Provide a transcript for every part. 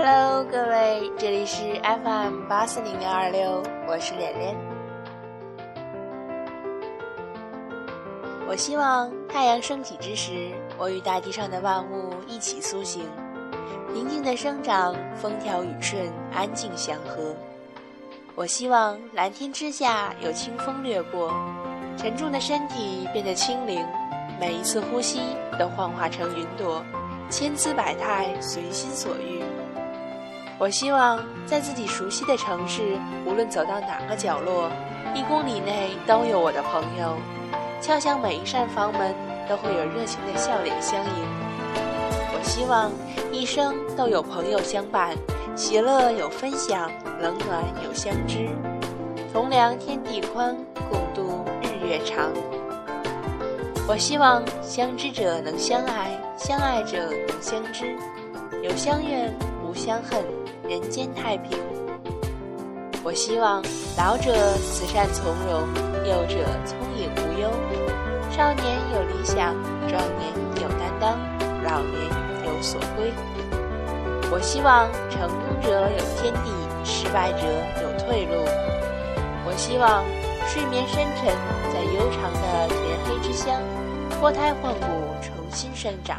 Hello，各位，这里是 FM 八四零零二六，我是脸脸。我希望太阳升起之时，我与大地上的万物一起苏醒，平静的生长，风调雨顺，安静祥和。我希望蓝天之下有清风掠过，沉重的身体变得轻灵，每一次呼吸都幻化成云朵，千姿百态，随心所欲。我希望在自己熟悉的城市，无论走到哪个角落，一公里内都有我的朋友，敲响每一扇房门都会有热情的笑脸相迎。我希望一生都有朋友相伴。喜乐有分享，冷暖有相知，同量天地宽，共度日月长。我希望相知者能相爱，相爱者能相知，有相怨无相恨，人间太平。我希望老者慈善从容，幼者聪颖无忧，少年有理想，壮年有担当，老年有所归。我希望成功者有天地，失败者有退路。我希望睡眠深沉，在悠长的天黑之乡，脱胎换骨，重新生长。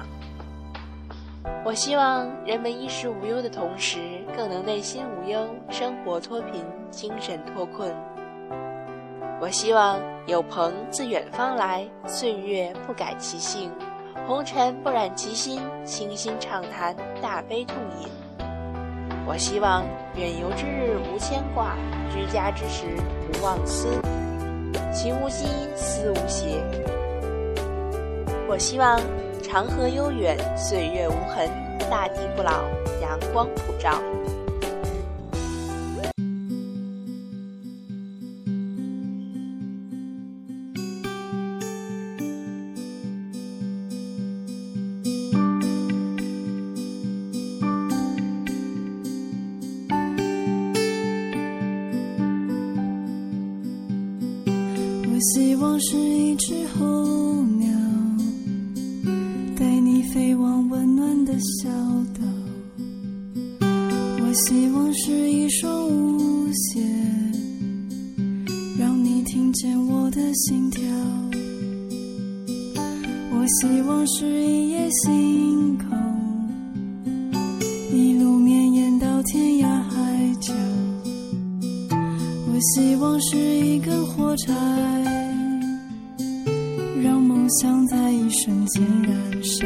我希望人们衣食无忧的同时，更能内心无忧，生活脱贫，精神脱困。我希望有朋自远方来，岁月不改其性。红尘不染其心，倾心畅谈，大悲痛饮。我希望远游之日无牵挂，居家之时无忘思，情无心，思无邪。我希望长河悠远，岁月无痕，大地不老，阳光普照。我希望是一只候鸟，你飞往温暖的小岛。我希望是一双舞鞋，让你听见我的心跳。我希望是一夜星空，一路绵延到天涯海角。我希望是一根火柴。想在一瞬间燃烧。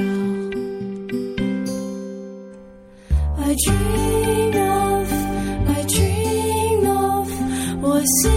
I dream of, I dream of，我心